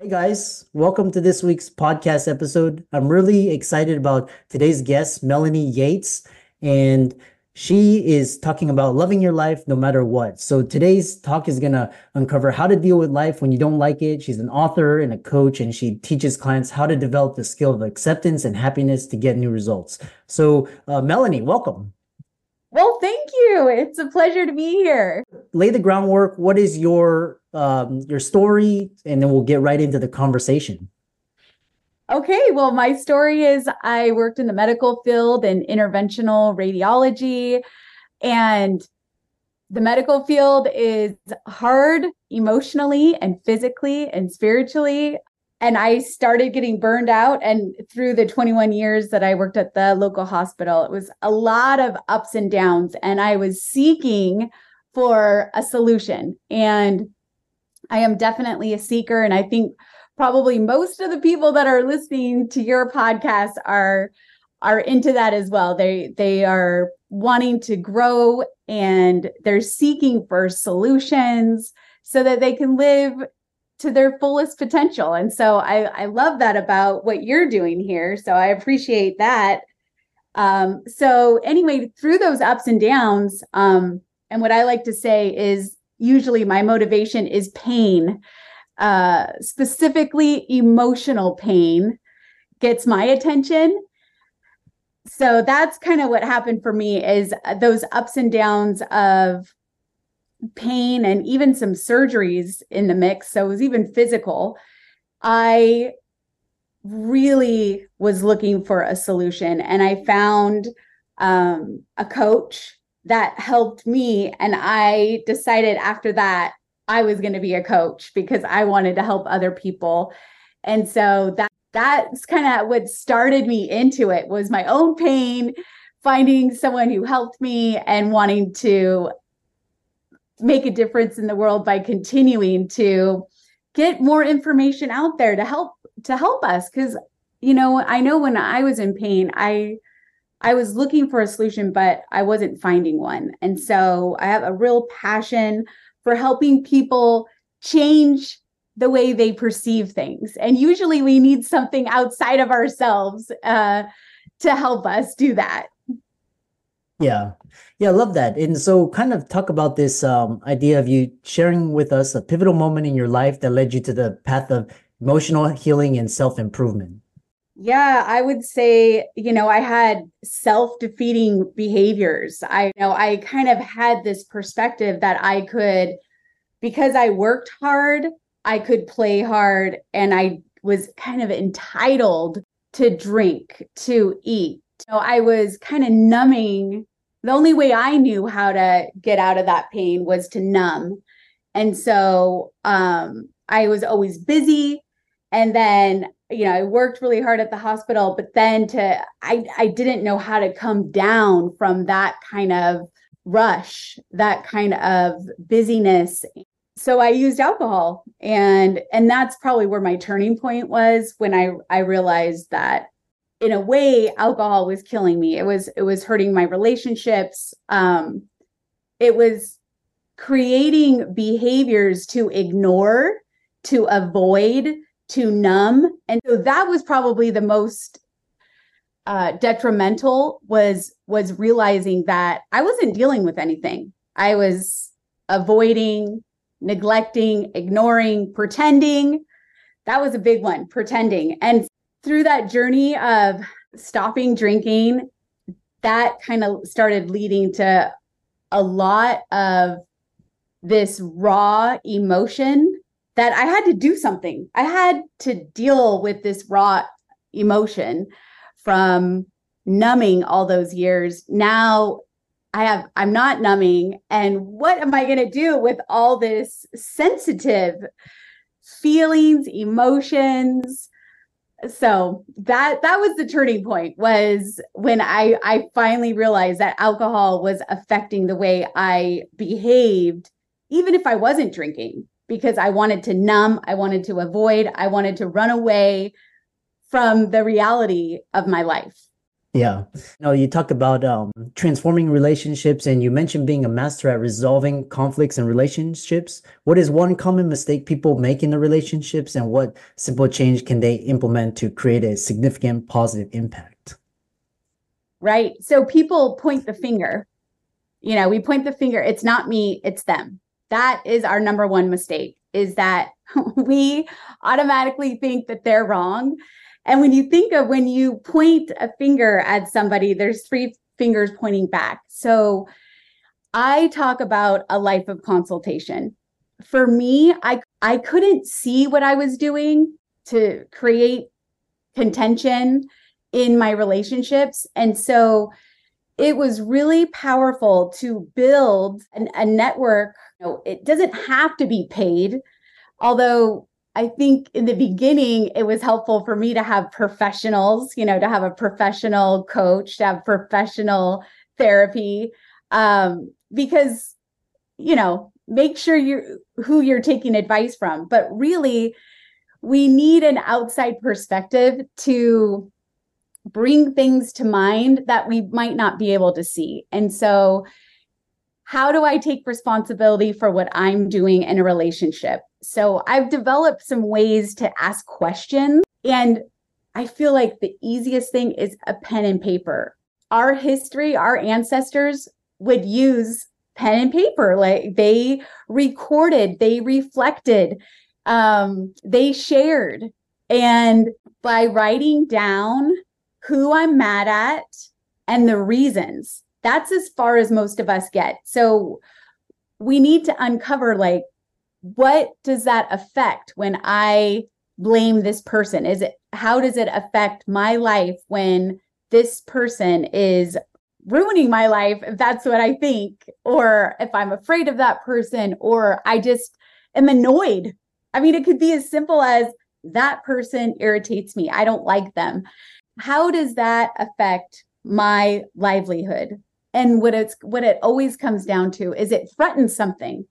Hey guys, welcome to this week's podcast episode. I'm really excited about today's guest, Melanie Yates, and she is talking about loving your life no matter what. So today's talk is going to uncover how to deal with life when you don't like it. She's an author and a coach, and she teaches clients how to develop the skill of acceptance and happiness to get new results. So, uh, Melanie, welcome. Well, thank you. It's a pleasure to be here. Lay the groundwork. What is your um, your story, and then we'll get right into the conversation. Okay, well, my story is I worked in the medical field in interventional radiology, and the medical field is hard emotionally and physically and spiritually. And I started getting burned out. And through the 21 years that I worked at the local hospital, it was a lot of ups and downs. And I was seeking for a solution. And I am definitely a seeker. And I think probably most of the people that are listening to your podcast are are into that as well. They they are wanting to grow and they're seeking for solutions so that they can live to their fullest potential. And so I, I love that about what you're doing here. So I appreciate that. Um, so anyway, through those ups and downs, um, and what I like to say is usually my motivation is pain, uh, specifically emotional pain gets my attention. So that's kind of what happened for me is those ups and downs of pain and even some surgeries in the mix. So it was even physical. I really was looking for a solution and I found um, a coach that helped me. And I decided after that, I was going to be a coach because I wanted to help other people. And so that that's kind of what started me into it was my own pain, finding someone who helped me and wanting to make a difference in the world by continuing to get more information out there to help to help us cuz you know I know when I was in pain I I was looking for a solution, but I wasn't finding one. And so I have a real passion for helping people change the way they perceive things. And usually we need something outside of ourselves uh, to help us do that. Yeah. Yeah, I love that. And so kind of talk about this um, idea of you sharing with us a pivotal moment in your life that led you to the path of emotional healing and self-improvement. Yeah, I would say, you know, I had self-defeating behaviors. I you know I kind of had this perspective that I could because I worked hard, I could play hard and I was kind of entitled to drink, to eat. So I was kind of numbing. The only way I knew how to get out of that pain was to numb. And so um I was always busy and then you know, I worked really hard at the hospital, but then to I I didn't know how to come down from that kind of rush, that kind of busyness. So I used alcohol and and that's probably where my turning point was when I I realized that in a way alcohol was killing me. It was it was hurting my relationships. Um it was creating behaviors to ignore, to avoid, to numb. And so that was probably the most uh, detrimental was was realizing that i wasn't dealing with anything. I was avoiding neglecting ignoring pretending. That was a big one pretending. And through that journey of stopping drinking that kind of started leading to a lot of this raw emotion that I had to do something. I had to deal with this raw emotion from numbing all those years. Now I have I'm not numbing and what am I going to do with all this sensitive feelings, emotions? So that that was the turning point was when I I finally realized that alcohol was affecting the way I behaved even if I wasn't drinking because I wanted to numb, I wanted to avoid, I wanted to run away from the reality of my life. Yeah. No, you talk about um, transforming relationships and you mentioned being a master at resolving conflicts and relationships. What is one common mistake people make in the relationships and what simple change can they implement to create a significant positive impact? Right. So people point the finger. You know, we point the finger. It's not me, it's them. That is our number one mistake is that we automatically think that they're wrong and when you think of when you point a finger at somebody, there's three fingers pointing back. So I talk about a life of consultation. For me, I I couldn't see what I was doing to create contention in my relationships. And so it was really powerful to build an, a network. You know, it doesn't have to be paid, although I think in the beginning, it was helpful for me to have professionals, you know, to have a professional coach, to have professional therapy, um, because, you know, make sure you're who you're taking advice from. But really, we need an outside perspective to bring things to mind that we might not be able to see. And so, how do I take responsibility for what I'm doing in a relationship? So I've developed some ways to ask questions. And I feel like the easiest thing is a pen and paper. Our history, our ancestors would use pen and paper. Like they recorded, they reflected, um, they shared. And by writing down who I'm mad at and the reasons, that's as far as most of us get. So we need to uncover like what does that affect when I blame this person? Is it how does it affect my life when this person is ruining my life if that's what I think or if I'm afraid of that person or I just am annoyed. I mean it could be as simple as that person irritates me. I don't like them. How does that affect my livelihood? And what it's what it always comes down to is it threatens something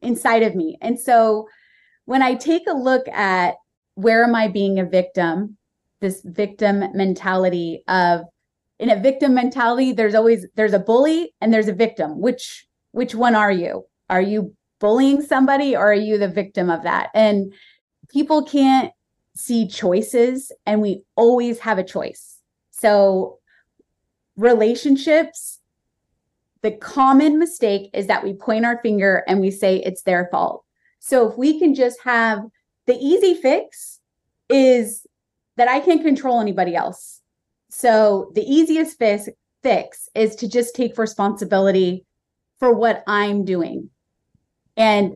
inside of me. And so when i take a look at where am i being a victim this victim mentality of in a victim mentality there's always there's a bully and there's a victim. Which which one are you? Are you bullying somebody or are you the victim of that? And people can't see choices and we always have a choice. So relationships the common mistake is that we point our finger and we say it's their fault. So if we can just have the easy fix is that I can't control anybody else. So the easiest fix, fix is to just take responsibility for what I'm doing. And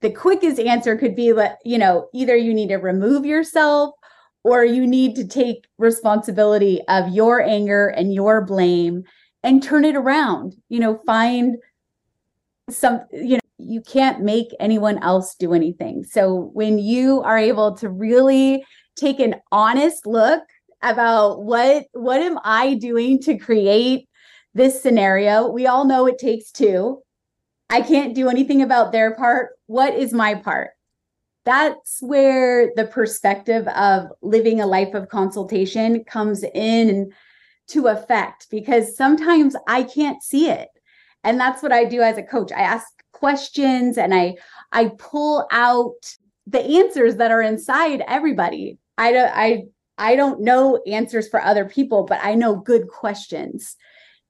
the quickest answer could be that, you know, either you need to remove yourself or you need to take responsibility of your anger and your blame and turn it around you know find some you know you can't make anyone else do anything. So when you are able to really take an honest look about what what am i doing to create this scenario? We all know it takes two. I can't do anything about their part. What is my part? That's where the perspective of living a life of consultation comes in to affect because sometimes I can't see it. And that's what I do as a coach. I ask questions and I I pull out the answers that are inside everybody. I don't I I don't know answers for other people, but I know good questions.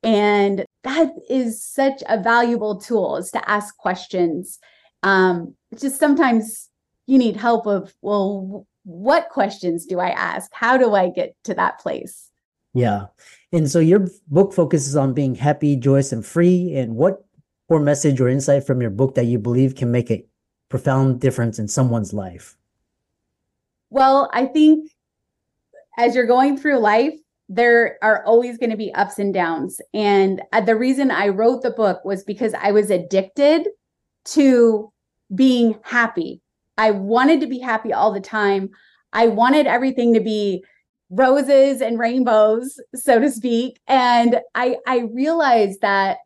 And that is such a valuable tool is to ask questions. Um, just sometimes you need help of, well, what questions do I ask? How do I get to that place? Yeah. And so your book focuses on being happy, joyous, and free. And what core message or insight from your book that you believe can make a profound difference in someone's life? Well, I think as you're going through life, there are always going to be ups and downs. And uh, the reason I wrote the book was because I was addicted to being happy. I wanted to be happy all the time. I wanted everything to be roses and rainbows, so to speak. And I I realized that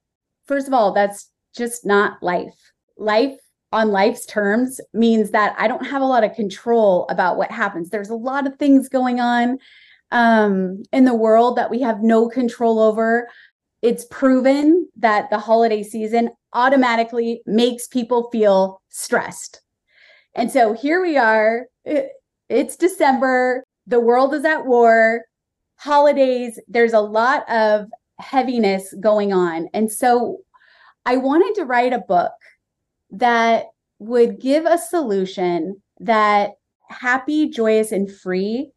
first of all, that's just not life. Life on life's terms means that I don't have a lot of control about what happens. There's a lot of things going on. um, in the world that we have no control over. It's proven that the holiday season automatically makes people feel stressed. And so here we are. It's December. The world is at war. Holidays, there's a lot of heaviness going on. And so I wanted to write a book that would give a solution that happy, joyous, and free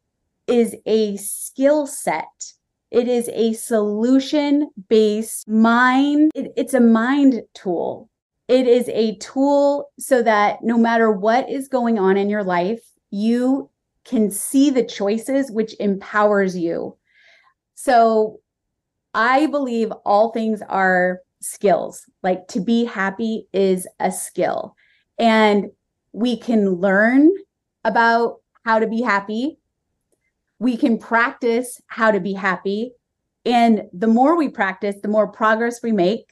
is a skill set. It is a solution based mind. It, it's a mind tool. It is a tool so that no matter what is going on in your life, you can see the choices, which empowers you. So I believe all things are skills. Like to be happy is a skill. And we can learn about how to be happy. We can practice how to be happy. And the more we practice, the more progress we make.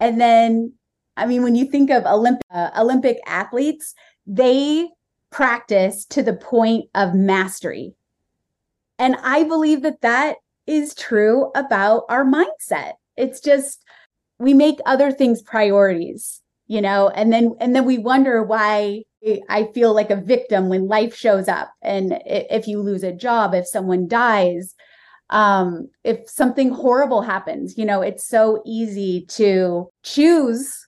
And then, I mean, when you think of Olympic, uh, Olympic athletes, they practice to the point of mastery. And I believe that that is true about our mindset. It's just we make other things priorities you know and then and then we wonder why i feel like a victim when life shows up and if you lose a job if someone dies um if something horrible happens you know it's so easy to choose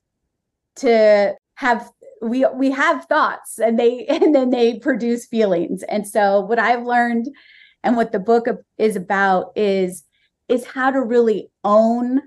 to have we we have thoughts and they and then they produce feelings and so what i've learned and what the book is about is is how to really own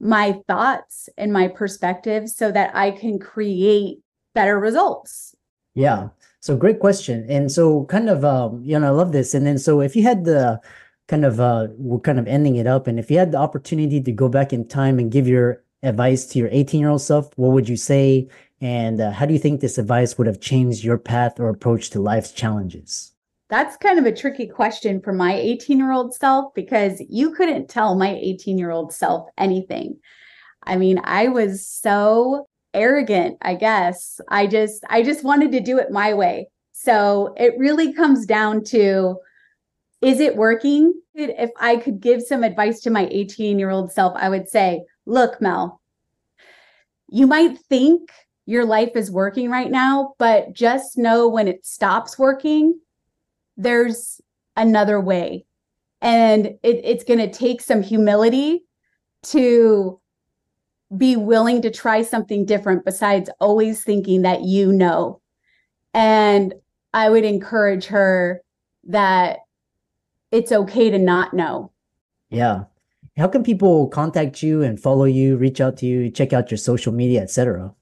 my thoughts and my perspectives so that I can create better results? Yeah. So great question. And so kind of um, you know, I love this. And then so if you had the kind of uh we're kind of ending it up and if you had the opportunity to go back in time and give your advice to your 18 year old self, what would you say? And uh, how do you think this advice would have changed your path or approach to life's challenges? That's kind of a tricky question for my 18 year old self because you couldn't tell my 18 year old self anything. I mean, I was so arrogant, I guess. I just I just wanted to do it my way. So it really comes down to is it working? If I could give some advice to my 18 year old self, I would say, look, Mel, you might think your life is working right now, but just know when it stops working, there's another way. And it, it's going to take some humility to be willing to try something different besides always thinking that you know. And I would encourage her that it's okay to not know. Yeah. How can people contact you and follow you, reach out to you, check out your social media, etc.?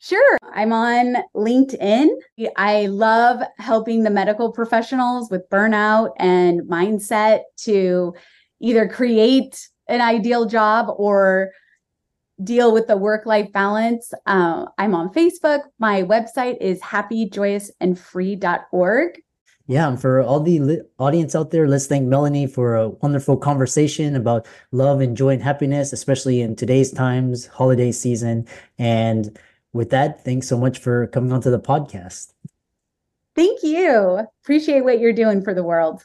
Sure. I'm on LinkedIn. I love helping the medical professionals with burnout and mindset to either create an ideal job or deal with the work life balance. Uh, I'm on Facebook. My website is happyjoyousandfree.org. Yeah, and for all the li- audience out there, let's thank Melanie for a wonderful conversation about love and joy and happiness, especially in today's times, holiday season. And with that, thanks so much for coming onto the podcast. Thank you. Appreciate what you're doing for the world.